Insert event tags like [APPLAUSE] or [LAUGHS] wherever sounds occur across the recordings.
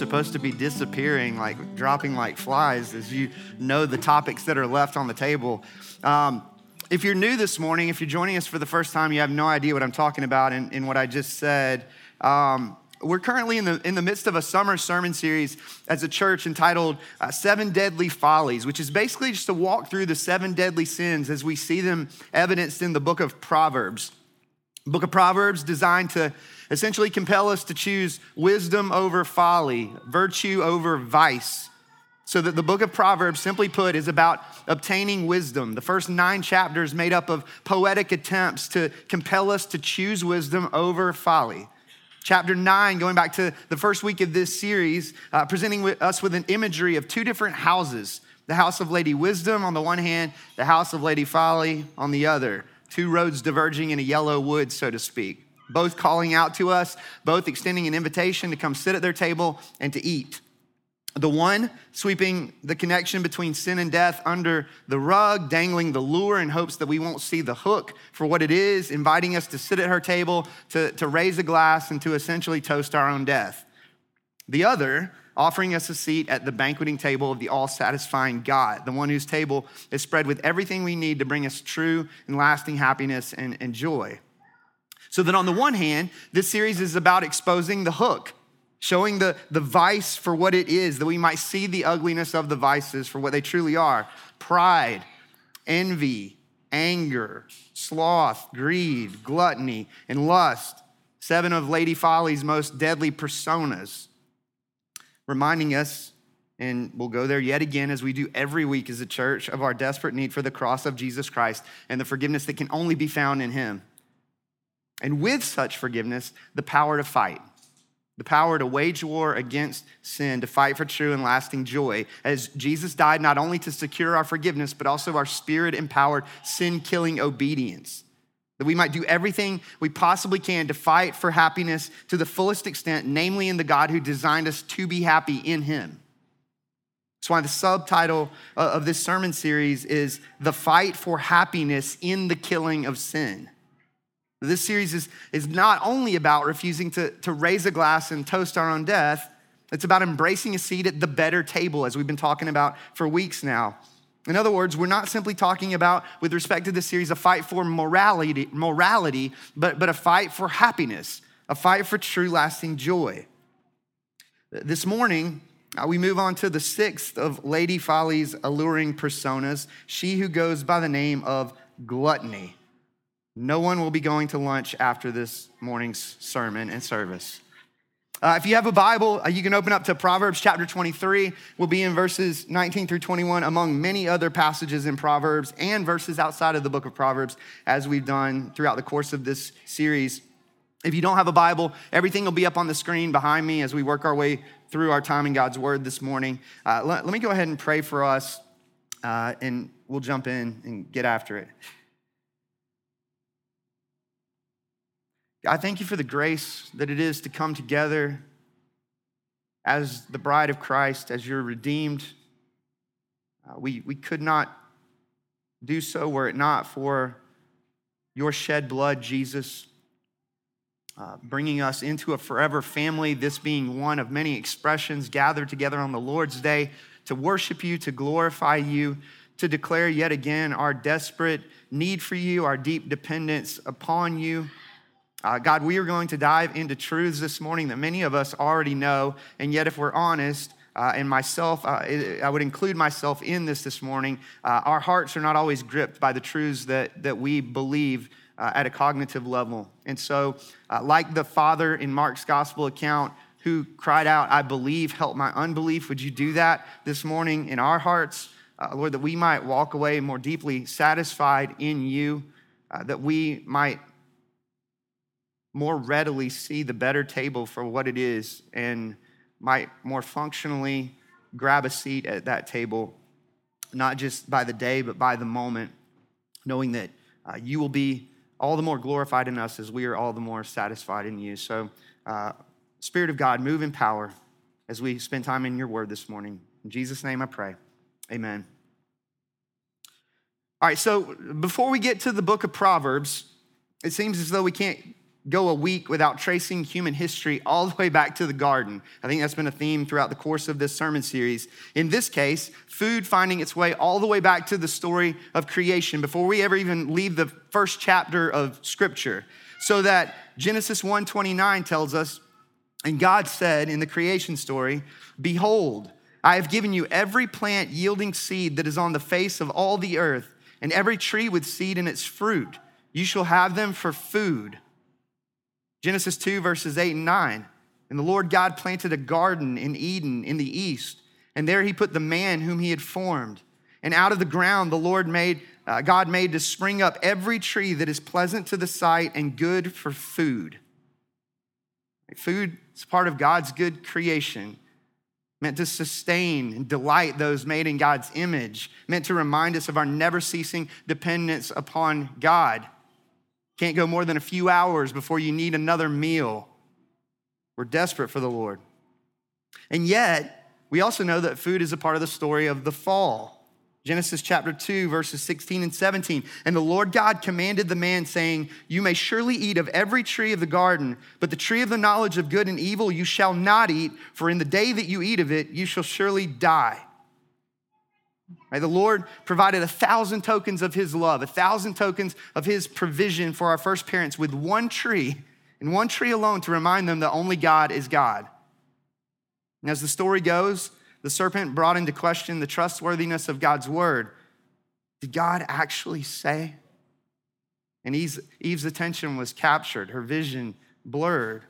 supposed to be disappearing, like dropping like flies, as you know the topics that are left on the table. Um, if you're new this morning, if you're joining us for the first time, you have no idea what I'm talking about in, in what I just said. Um, we're currently in the, in the midst of a summer sermon series as a church entitled uh, Seven Deadly Follies, which is basically just to walk through the seven deadly sins as we see them evidenced in the book of Proverbs. Book of Proverbs designed to essentially compel us to choose wisdom over folly, virtue over vice. So that the book of Proverbs, simply put, is about obtaining wisdom. The first nine chapters made up of poetic attempts to compel us to choose wisdom over folly. Chapter 9, going back to the first week of this series, uh, presenting us with an imagery of two different houses the house of Lady Wisdom on the one hand, the house of Lady Folly on the other. Two roads diverging in a yellow wood, so to speak. Both calling out to us, both extending an invitation to come sit at their table and to eat. The one sweeping the connection between sin and death under the rug, dangling the lure in hopes that we won't see the hook for what it is, inviting us to sit at her table, to, to raise a glass, and to essentially toast our own death. The other offering us a seat at the banqueting table of the all satisfying God, the one whose table is spread with everything we need to bring us true and lasting happiness and, and joy. So, that on the one hand, this series is about exposing the hook showing the, the vice for what it is, that we might see the ugliness of the vices for what they truly are pride, envy, anger, sloth, greed, gluttony, and lust. Seven of Lady Folly's most deadly personas, reminding us, and we'll go there yet again as we do every week as a church, of our desperate need for the cross of Jesus Christ and the forgiveness that can only be found in Him. And with such forgiveness, the power to fight the power to wage war against sin, to fight for true and lasting joy, as Jesus died not only to secure our forgiveness, but also our spirit empowered, sin killing obedience. That we might do everything we possibly can to fight for happiness to the fullest extent, namely in the God who designed us to be happy in Him. That's why the subtitle uh, of this sermon series is The Fight for Happiness in the Killing of Sin. This series is, is not only about refusing to, to raise a glass and toast our own death, it's about embracing a seat at the better table, as we've been talking about for weeks now. In other words, we're not simply talking about, with respect to this series, a fight for morality, morality but, but a fight for happiness, a fight for true lasting joy. This morning, uh, we move on to the sixth of Lady Folly's alluring personas, she who goes by the name of gluttony. No one will be going to lunch after this morning's sermon and service. Uh, if you have a Bible, uh, you can open up to Proverbs chapter 23. We'll be in verses 19 through 21, among many other passages in Proverbs and verses outside of the book of Proverbs, as we've done throughout the course of this series. If you don't have a Bible, everything will be up on the screen behind me as we work our way through our time in God's Word this morning. Uh, let, let, me go ahead and pray for us, uh, and we'll jump in and get after it. I thank you for the grace that it is to come together as the bride of Christ, as your redeemed. Uh, we, we could not do so were it not for your shed blood, Jesus, uh, bringing us into a forever family, this being one of many expressions gathered together on the Lord's day to worship you, to glorify you, to declare yet again our desperate need for you, our deep dependence upon you. Uh, God, we are going to dive into truths this morning that many of us already know, and yet, if we're honest, uh, and myself, uh, I would include myself in this this morning. Uh, our hearts are not always gripped by the truths that, that we believe uh, at a cognitive level. And so, uh, like the father in Mark's gospel account who cried out, I believe, help my unbelief, would you do that this morning in our hearts? Lord, that we might walk away more deeply satisfied in you, that we might more readily see the better table for what it is and might more functionally grab a seat at that table, not just by the day, but by the moment, knowing that uh, you will be all the more glorified in us as we are all the more satisfied in you. So, uh, Spirit of God, move in power as we spend time in your word this morning. In Jesus' name I pray. Amen. All right, so before we get to the book of Proverbs, it seems as though we can't go a week without tracing human history all the way back to the garden. I think that's been a theme throughout the course of this sermon series. In this case, food finding its way all the way back to the story of creation before we ever even leave the first chapter of scripture. So that Genesis 1:29 tells us, and God said in the creation story, behold, I have given you every plant yielding seed that is on the face of all the earth, and every tree with seed in its fruit. You shall have them for food. Genesis 2, verses 8 and 9. And the Lord God planted a garden in Eden in the east, and there he put the man whom he had formed. And out of the ground the Lord made, uh, God made to spring up every tree that is pleasant to the sight and good for food. Food is part of God's good creation, meant to sustain and delight those made in God's image, meant to remind us of our never ceasing dependence upon God. Can't go more than a few hours before you need another meal. We're desperate for the Lord. And yet, we also know that food is a part of the story of the fall. Genesis chapter 2, verses 16 and 17. And the Lord God commanded the man, saying, You may surely eat of every tree of the garden, but the tree of the knowledge of good and evil you shall not eat, for in the day that you eat of it, you shall surely die. Right? The Lord provided a thousand tokens of His love, a thousand tokens of His provision for our first parents with one tree, and one tree alone to remind them that only God is God. And as the story goes, the serpent brought into question the trustworthiness of God's word. Did God actually say? And Eve's, Eve's attention was captured, her vision blurred.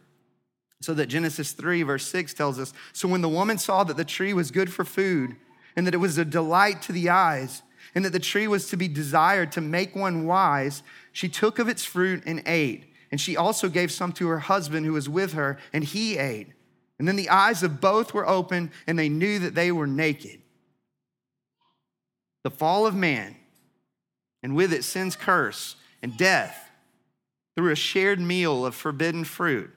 So that Genesis 3, verse 6 tells us So when the woman saw that the tree was good for food, and that it was a delight to the eyes, and that the tree was to be desired to make one wise, she took of its fruit and ate. And she also gave some to her husband who was with her, and he ate. And then the eyes of both were open, and they knew that they were naked. The fall of man, and with it sin's curse and death, through a shared meal of forbidden fruit,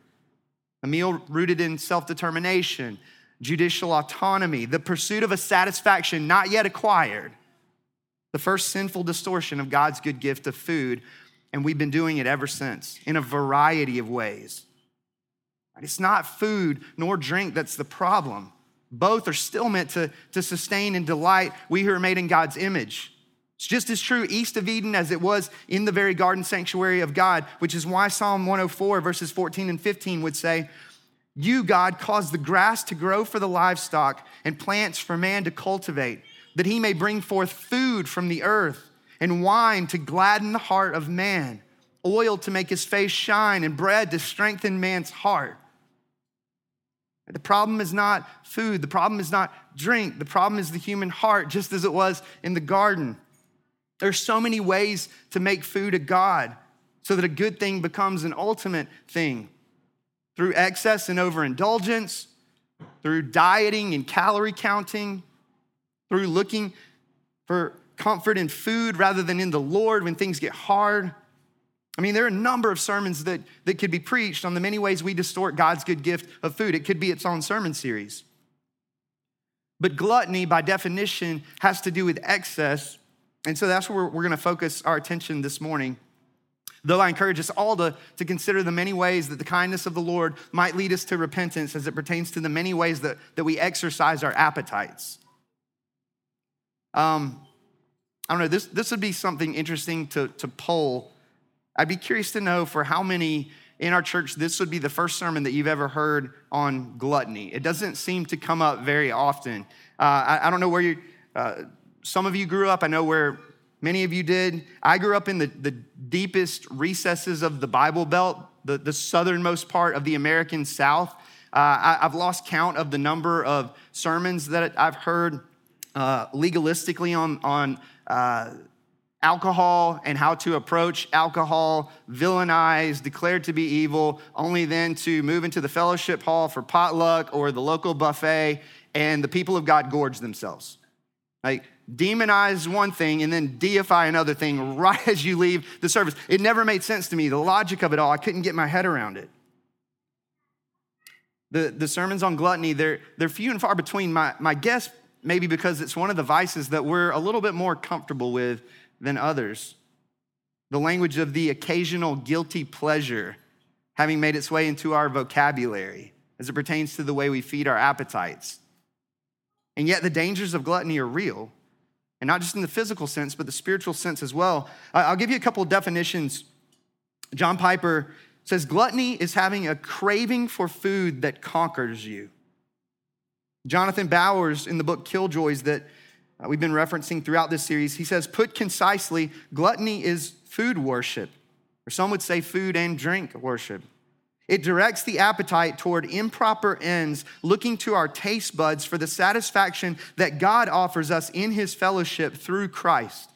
a meal rooted in self determination, judicial autonomy, the pursuit of a satisfaction not yet acquired, the first sinful distortion of God's good gift of food. And we've been doing it ever since in a variety of ways. It's not food nor drink that's the problem. Both are still meant to, to sustain and delight we who are made in God's image. It's just as true east of Eden as it was in the very garden sanctuary of God, which is why Psalm 104, verses 14 and 15 would say, you, God, cause the grass to grow for the livestock and plants for man to cultivate, that he may bring forth food from the earth and wine to gladden the heart of man, oil to make his face shine, and bread to strengthen man's heart. The problem is not food, the problem is not drink, the problem is the human heart, just as it was in the garden. There's so many ways to make food a God so that a good thing becomes an ultimate thing through excess and overindulgence, through dieting and calorie counting, through looking for comfort in food rather than in the Lord when things get hard. I mean, there are a number of sermons that, that could be preached on the many ways we distort God's good gift of food. It could be its own sermon series. But gluttony, by definition, has to do with excess. And so that's where we're, we're going to focus our attention this morning. Though I encourage us all to, to consider the many ways that the kindness of the Lord might lead us to repentance as it pertains to the many ways that, that we exercise our appetites. Um, I don't know, this, this would be something interesting to, to poll. I'd be curious to know for how many in our church this would be the first sermon that you've ever heard on gluttony. It doesn't seem to come up very often. Uh, I, I, don't know where you, uh, some of you grew up. I know where Many of you did. I grew up in the, the deepest recesses of the Bible Belt, the, the southernmost part of the American South. Uh, I, have lost count of the number of sermons that I've heard uh, legalistically on, on uh, alcohol and how to approach alcohol, villainized, declared to be evil, only then to move into the fellowship hall for potluck or the local buffet, and the people of God gorge themselves. Like, demonize one thing and then deify another thing right [LAUGHS] as you leave the service. It never made sense to me. The logic of it all, I couldn't get my head around it. The, the sermons on gluttony, they're, they're few and far between. My, my guess, maybe because it's one of the vices that we're a little bit more comfortable with than others. The language of the occasional guilty pleasure having made its way into our vocabulary as it pertains to the way we feed our appetites. And yet, the dangers of gluttony are real, and not just in the physical sense, but the spiritual sense as well. I'll give you a couple definitions. John Piper says gluttony is having a craving for food that conquers you. Jonathan Bowers, in the book Killjoys, that uh, we've been referencing throughout this series, he says, put concisely, gluttony is food worship, or some would say food and drink worship. It directs the appetite toward improper ends, looking to our taste buds for the satisfaction that God offers us in his fellowship through Christ.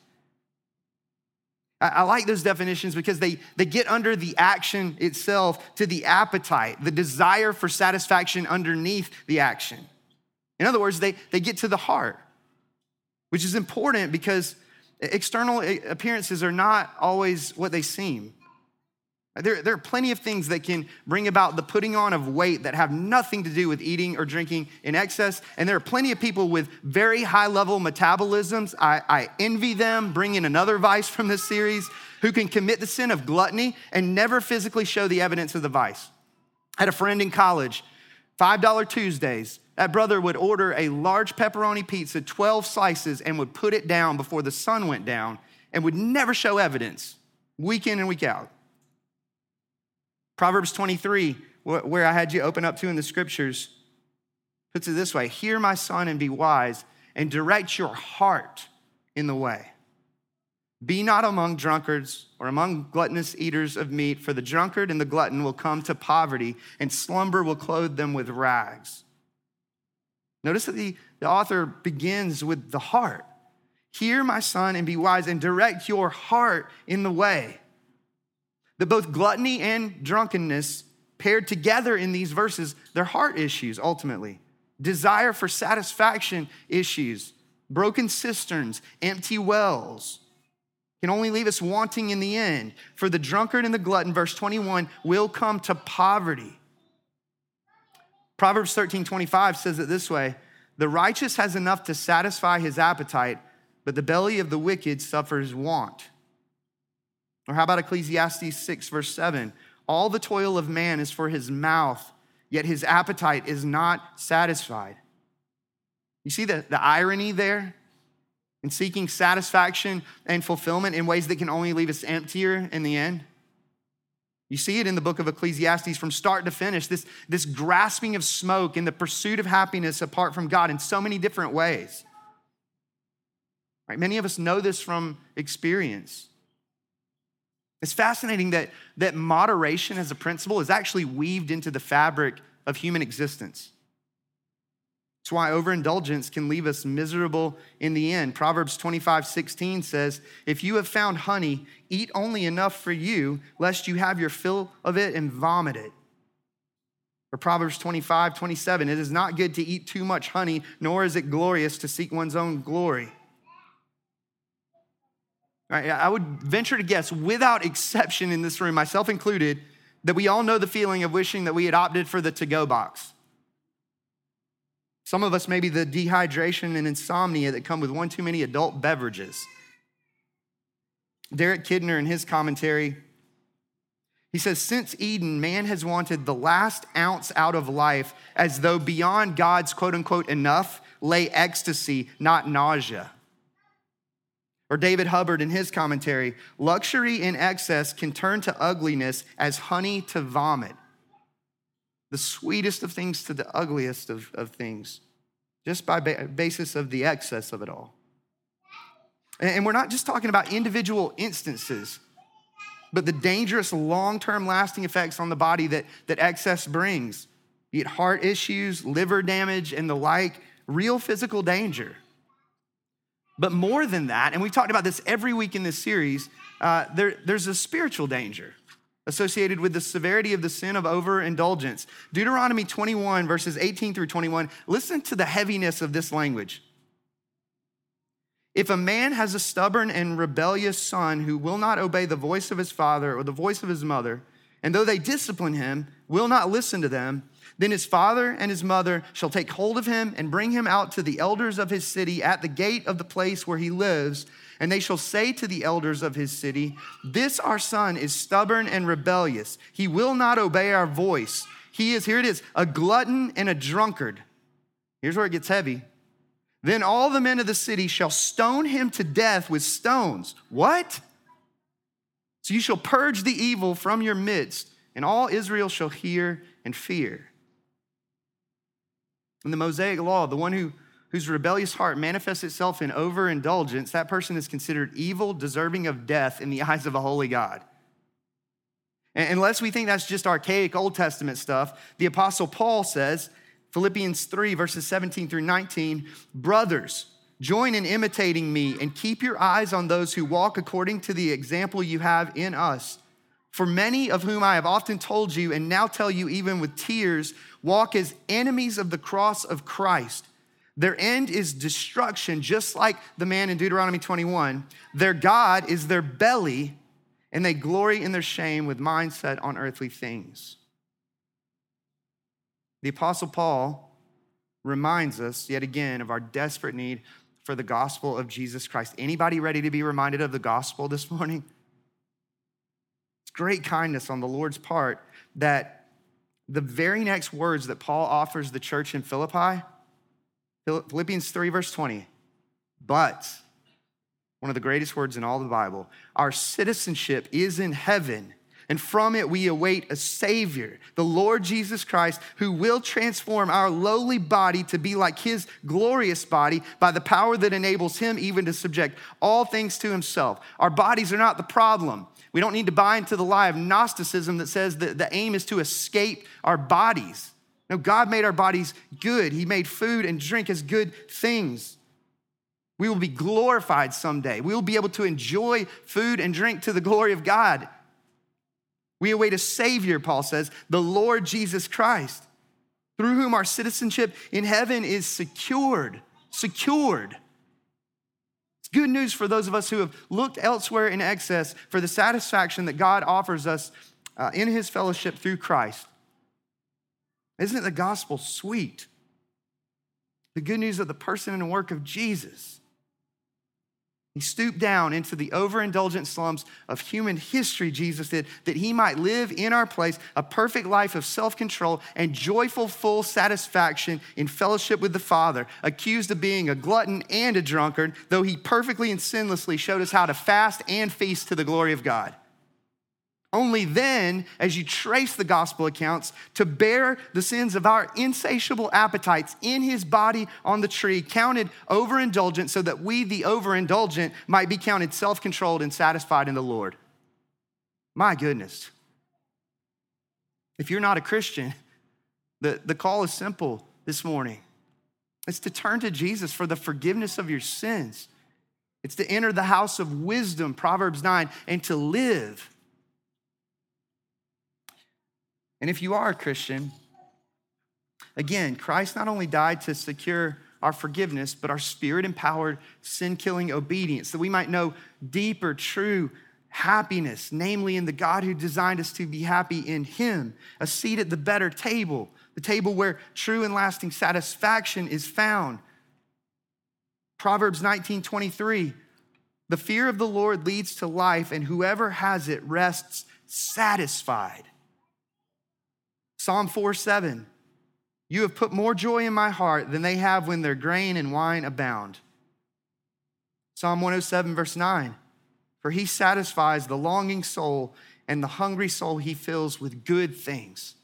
I like those definitions because they, they get under the action itself to the appetite, the desire for satisfaction underneath the action. In other words, they, they get to the heart, which is important because external appearances are not always what they seem. There, there are plenty of things that can bring about the putting on of weight that have nothing to do with eating or drinking in excess. And there are plenty of people with very high level metabolisms. I, I envy them, bring in another vice from this series, who can commit the sin of gluttony and never physically show the evidence of the vice. I had a friend in college, $5 Tuesdays. That brother would order a large pepperoni pizza, 12 slices, and would put it down before the sun went down and would never show evidence week in and week out. Proverbs 23, where I had you open up to in the scriptures, puts it this way Hear, my son, and be wise, and direct your heart in the way. Be not among drunkards or among gluttonous eaters of meat, for the drunkard and the glutton will come to poverty, and slumber will clothe them with rags. Notice that the, the author begins with the heart. Hear, my son, and be wise, and direct your heart in the way that both gluttony and drunkenness paired together in these verses, they're heart issues ultimately. Desire for satisfaction issues, broken cisterns, empty wells can only leave us wanting in the end. For the drunkard and the glutton, verse 21, will come to poverty. Proverbs 13 25 says it this way The righteous has enough to satisfy his appetite, but the belly of the wicked suffers want. Or how about Ecclesiastes 6, verse 7? All the toil of man is for his mouth, yet his appetite is not satisfied. You see the, the irony there? In seeking satisfaction and fulfillment in ways that can only leave us emptier in the end? You see it in the book of Ecclesiastes from start to finish this, this grasping of smoke in the pursuit of happiness apart from God in so many different ways. Right? Many of us know this from experience. It's fascinating that, that moderation as a principle is actually weaved into the fabric of human existence. It's why overindulgence can leave us miserable in the end. Proverbs 25, 16 says, If you have found honey, eat only enough for you, lest you have your fill of it and vomit it. Or Proverbs 25, 27, it is not good to eat too much honey, nor is it glorious to seek one's own glory. Right, I would venture to guess, without exception in this room, myself included, that we all know the feeling of wishing that we had opted for the to go box. Some of us, maybe the dehydration and insomnia that come with one too many adult beverages. Derek Kidner, in his commentary, he says, Since Eden, man has wanted the last ounce out of life as though beyond God's quote unquote enough lay ecstasy, not nausea. Or David Hubbard in his commentary luxury in excess can turn to ugliness as honey to vomit. The sweetest of things to the ugliest of, of things, just by ba- basis of the excess of it all. And, and we're not just talking about individual instances, but the dangerous long term lasting effects on the body that, that excess brings, be it heart issues, liver damage, and the like, real physical danger. But more than that, and we've talked about this every week in this series, uh, there, there's a spiritual danger associated with the severity of the sin of overindulgence. Deuteronomy 21, verses 18 through 21, listen to the heaviness of this language. If a man has a stubborn and rebellious son who will not obey the voice of his father or the voice of his mother, And though they discipline him, will not listen to them, then his father and his mother shall take hold of him and bring him out to the elders of his city at the gate of the place where he lives. And they shall say to the elders of his city, This our son is stubborn and rebellious. He will not obey our voice. He is, here it is, a glutton and a drunkard. Here's where it gets heavy. Then all the men of the city shall stone him to death with stones. What? So you shall purge the evil from your midst, and all Israel shall hear and fear. In the Mosaic law, the one who, whose rebellious heart manifests itself in overindulgence, that person is considered evil, deserving of death in the [LAUGHS] eyes of a holy God. And unless we think that's just archaic Old Testament stuff, the Apostle Paul says, Philippians 3, verses 17 through 19, brothers, join in imitating me and keep your eyes on those who walk according to the example you have in us. For many of whom I have often told you and now tell you even with tears, walk as enemies of the cross of Christ. Their end is destruction, just like the man in Deuteronomy 21. Their God is their belly, and they glory in their shame with mindset on earthly things. The Apostle Paul reminds us yet again of our desperate need for the gospel of Jesus Christ. Anybody ready to be reminded of the gospel this morning? It's great kindness on the Lord's part that the very next words that Paul offers the church in Philippi, Philippians 3, verse 20, but, one of the greatest words in all the Bible, our citizenship is in heaven. And from it, we await a Savior, the Lord Jesus Christ, who will transform our lowly body to be like His glorious body by the power that enables Him even to subject all things to Himself. Our bodies are not the problem. We don't need to buy into the lie of Gnosticism that says that the aim is to escape our bodies. No, God made our bodies good. He made food and drink as good things. We will be glorified someday. We will be able to enjoy food and drink to the glory of God. We await a Savior, Paul says, the Lord Jesus Christ, through whom our citizenship in heaven is secured. Secured. It's good news for those of us who have looked elsewhere in excess for the satisfaction that God offers us uh, in his fellowship through Christ. Isn't the gospel sweet? The good news of the person and work of Jesus. He stooped down into the overindulgent slums of human history, Jesus did, that he might live in our place a perfect life of self control and joyful, full satisfaction in fellowship with the Father. Accused of being a glutton and a drunkard, though he perfectly and sinlessly showed us how to fast and feast to the glory of God. Only then, as you trace the gospel accounts, to bear the sins of our insatiable appetites in his body on the tree, counted overindulgent, so that we, the overindulgent, might be counted self controlled and satisfied in the Lord. My goodness. If you're not a Christian, [LAUGHS] the, the call is simple this morning it's to turn to Jesus for the forgiveness of your sins. It's to enter the house of wisdom, Proverbs 9, and to live and if you are a Christian, again, Christ not only died to secure our forgiveness, but our spirit empowered, sin killing obedience, that we might know deeper, true happiness, namely in the God who designed us to be happy in Him, a seat at the better table, the table where true and lasting satisfaction is found. Proverbs 19 23, the fear of the Lord leads to life, and whoever has it rests satisfied. Psalm 4 7. You have put more joy in my heart than they have when their grain and wine abound. Psalm 107, verse 9. For he satisfies the longing soul, and the hungry soul he fills with good things.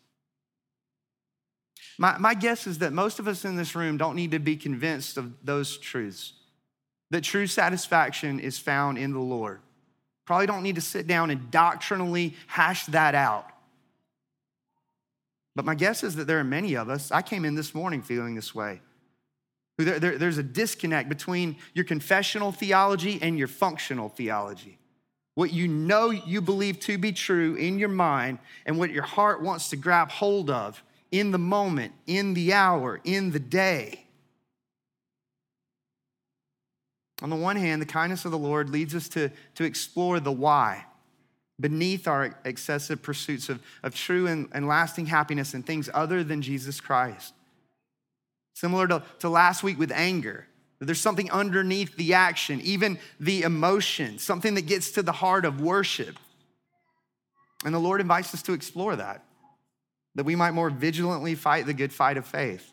My, my guess is that most of us in this room don't need to be convinced of those truths. That true satisfaction is found in the Lord. Probably don't need to sit down and doctrinally hash that out. But my guess is that there are many of us, I came in this morning feeling this way. There, there, there's a disconnect between your confessional theology and your functional theology. What you know you believe to be true in your mind and what your heart wants to grab hold of in the moment, in the hour, in the day. On the one hand, the kindness of the Lord leads us to, to explore the why. Beneath our excessive pursuits of, of true and, and lasting happiness and things other than Jesus Christ. Similar to, to last week with anger, there's something underneath the action, even the emotion, something that gets to the heart of worship. And the Lord invites us to explore that, that we might more vigilantly fight the good fight of faith.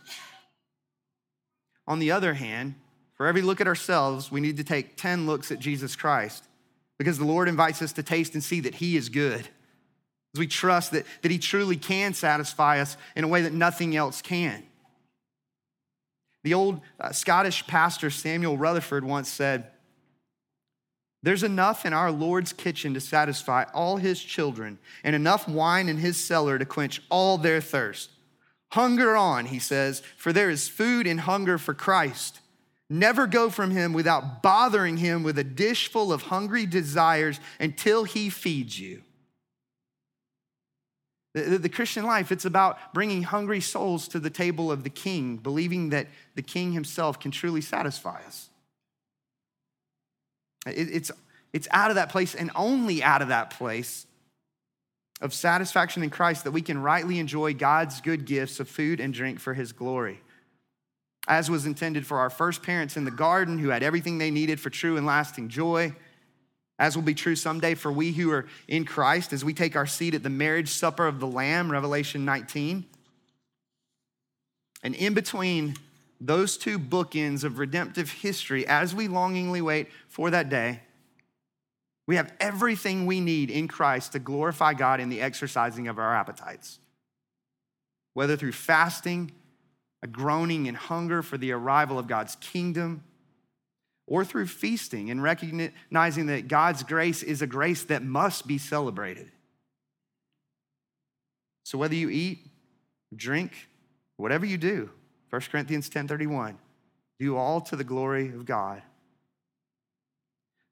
On the other hand, for every look at ourselves, we need to take 10 looks at Jesus Christ because the Lord invites us to taste and see that He is good. As we trust that, that He truly can satisfy us in a way that nothing else can. The old uh, Scottish pastor Samuel Rutherford once said, There's enough in our Lord's kitchen to satisfy all his children, and enough wine in his cellar to quench all their thirst. Hunger on, he says, for there is food and hunger for Christ. Never go from him without bothering him with a dish full of hungry desires until he feeds you. The, the, Christian life, it's about bringing hungry souls to the table of the king, believing that the king himself can truly satisfy us. It, it's, it's out of that place and only out of that place of satisfaction in Christ that we can rightly enjoy God's good gifts of food and drink for his glory. As was intended for our first parents in the garden who had everything they needed for true and lasting joy as will be true someday for we who are in Christ as we take our seat at the marriage supper of the Lamb, Revelation 19. And in between those two bookends of redemptive history, as we longingly wait for that day, we have everything we need in Christ to glorify God in the exercising of our appetites. Whether through fasting, a groaning and hunger for the arrival of God's kingdom, or through feasting and recognizing that God's grace is a grace that must be celebrated. So whether you eat, drink, whatever you do, 1 Corinthians 10:31, do all to the glory of God.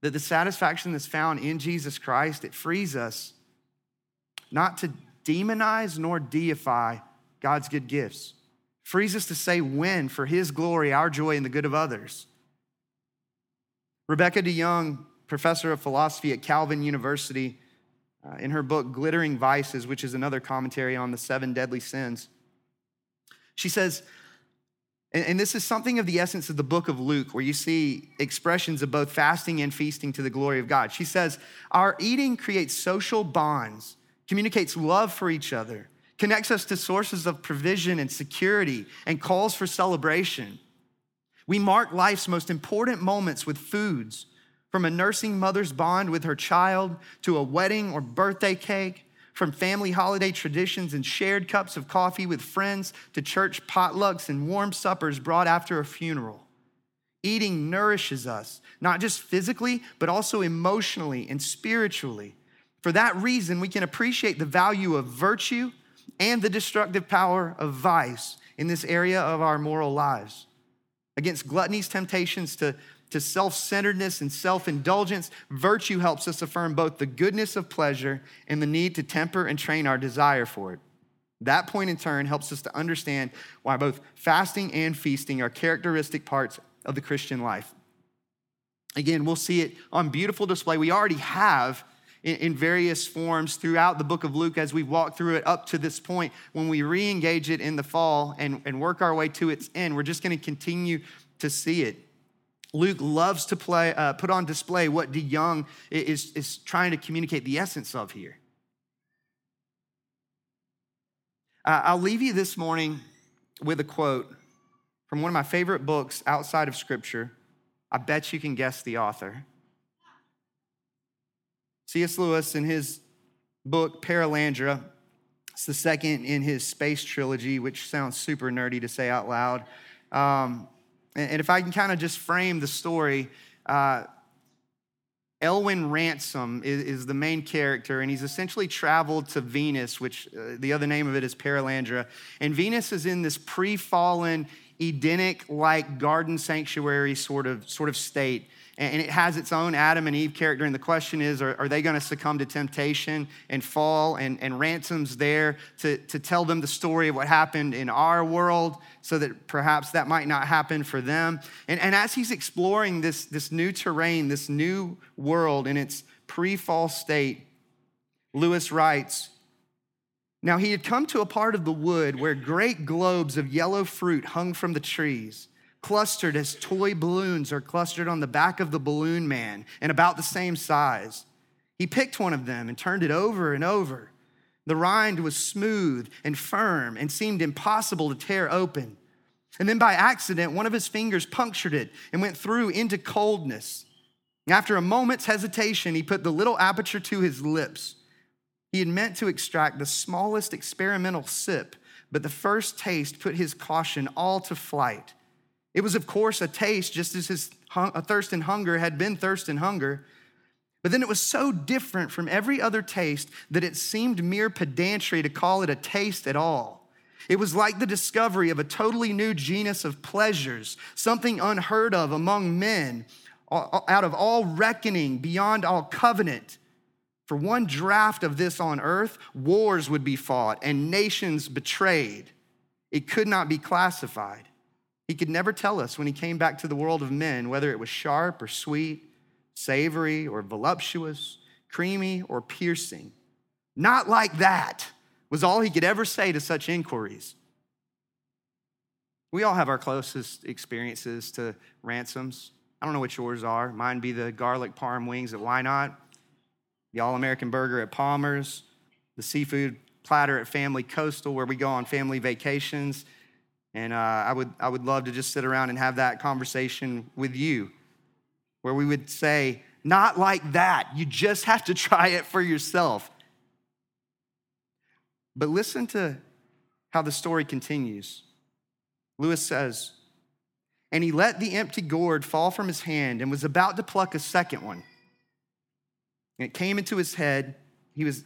That the satisfaction that's found in Jesus Christ, it frees us not to demonize nor deify God's good gifts. Frees us to say when for his glory, our joy, and the good of others. Rebecca DeYoung, professor of philosophy at Calvin University, uh, in her book Glittering Vices, which is another commentary on the seven deadly sins, she says, and, and this is something of the essence of the book of Luke, where you see expressions of both fasting and feasting to the glory of God. She says, Our eating creates social bonds, communicates love for each other, connects us to sources of provision and security, and calls for celebration. We mark life's most important moments with foods, from a nursing mother's bond with her child to a wedding or birthday cake, from family holiday traditions and shared cups of coffee with friends to church potlucks and warm suppers brought after a funeral. Eating nourishes us, not just physically, but also emotionally and spiritually. For that reason, we can appreciate the value of virtue and the destructive power of vice in this area of our moral lives against gluttony's temptations to, to self centeredness and self indulgence, virtue helps us affirm both the goodness of pleasure and the need to temper and train our desire for it. That point in turn helps us to understand why both fasting and feasting are characteristic parts of the Christian life. Again, we'll see it on beautiful display. We already have in, various forms throughout the book of Luke as we walk through it up to this point. When we re engage it in the fall and, and work our way to its end, we're just going to continue to see it. Luke loves to play, uh, put on display what DeYoung is, is trying to communicate the essence of here. Uh, I'll leave you this morning with a quote from one of my favorite books outside of Scripture. I bet you can guess the author. C.S. Lewis, in his book Perelandra, it's the second in his space trilogy, which sounds super nerdy to say out loud. Um, and, if I can kind of just frame the story, uh, Elwin Ransom is, is, the main character, and he's essentially traveled to Venus, which uh, the other name of it is Perelandra. And Venus is in this pre fallen, Edenic like garden sanctuary sort of, sort of state and it has its own Adam and Eve character. And the question is are, are they going to succumb to temptation and fall? And, and Ransom's there to, to tell them the story of what happened in our world so that perhaps that might not happen for them. And, and as he's exploring this, this new terrain, this new world in its pre fall state, Lewis writes, Now he had come to a part of the wood where great globes of yellow fruit hung from the trees, clustered as toy balloons are clustered on the back of the balloon man and about the same size. He picked one of them and turned it over and over. The rind was smooth and firm and seemed impossible to tear open. And then by accident, one of his fingers punctured it and went through into coldness. After a moment's hesitation, he put the little aperture to his lips. He had meant to extract the smallest experimental sip, but the first taste put his caution all to flight. It was, of course, a taste just as his thirst and hunger had been thirst and hunger. But then it was so different from every other taste that it seemed mere pedantry to call it a taste at all. It was like the discovery of a totally new genus of pleasures, something unheard of among men, out of all reckoning, beyond all covenant. For one draft of this on earth, wars would be fought and nations betrayed. It could not be classified. He could never tell us when he came back to the world of men whether it was sharp or sweet, savory or voluptuous, creamy or piercing. Not like that was all he could ever say to such inquiries. We all have our closest experiences to Ransom's. I don't know what yours are. Mine be the garlic parm wings at Why Not, the All American Burger at Palmer's, the seafood platter at Family Coastal, where we go on family vacations. And uh, I, would, I would love to just sit around and have that conversation with you, where we would say, not like that. You just have to [LAUGHS] try it for yourself. But listen to how the story continues. Lewis says, And he let the empty gourd fall from his hand and was about to pluck a second one. And it came into his head. He was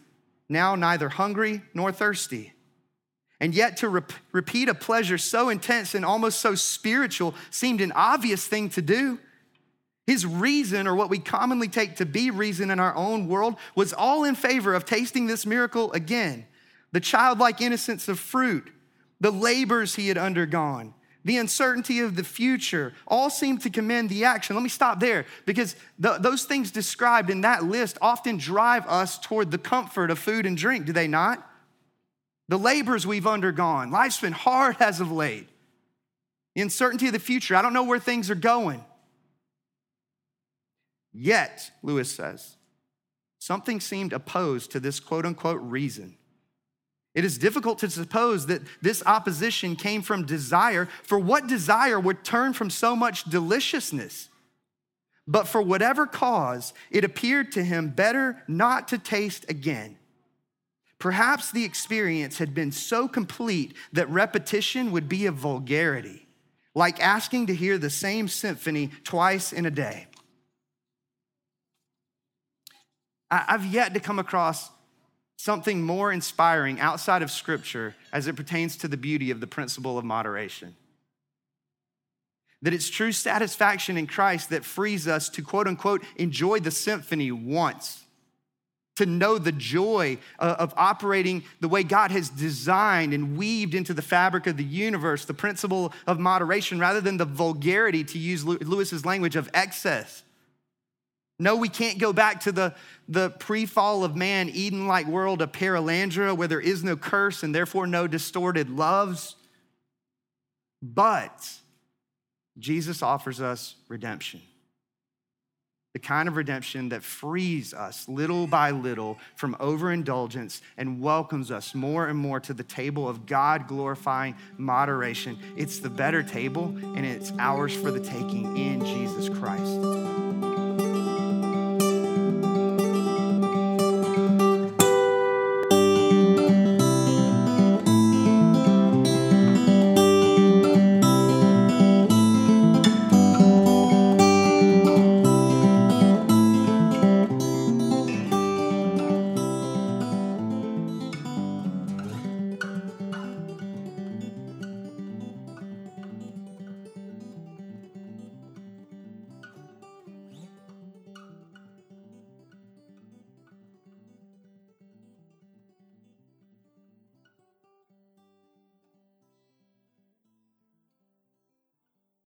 now neither hungry nor thirsty. And yet, to rep- repeat a pleasure so intense and almost so spiritual seemed an obvious thing to do. His reason, or what we commonly take to be reason in our own world, was all in favor of tasting this miracle again. The childlike innocence of fruit, the labors he had undergone, the uncertainty of the future, all seem to commend the action. Let me stop there because the, those things described in that list often drive us toward the comfort of food and drink, do they not? The labors we've undergone, life's been hard as of late. The uncertainty of the future, I don't know where things are going. Yet, Lewis says, something seemed opposed to this quote unquote reason. It is difficult to suppose that this opposition came from desire, for what desire would turn from so much deliciousness? But for whatever cause, it appeared to him better not to taste again. Perhaps the experience had been so complete that repetition would be a vulgarity, like asking to hear the same symphony twice in a day. I've yet to come across something more inspiring outside of Scripture as it pertains to the beauty of the principle of moderation. That it's true satisfaction in Christ that frees us to quote unquote enjoy the symphony once, to know the joy uh, of operating the way God has designed and weaved into the fabric of the universe, the principle of moderation, rather than the vulgarity, to use Lewis's language, of excess. No, we can't go back to the, the pre fall of man, Eden like world of Perelandra, where there is no curse and therefore no distorted loves. But Jesus offers us redemption. The kind of redemption that frees us little by little from overindulgence and welcomes us more and more to the table of God glorifying moderation. It's the better table, and it's ours for the taking in Jesus Christ.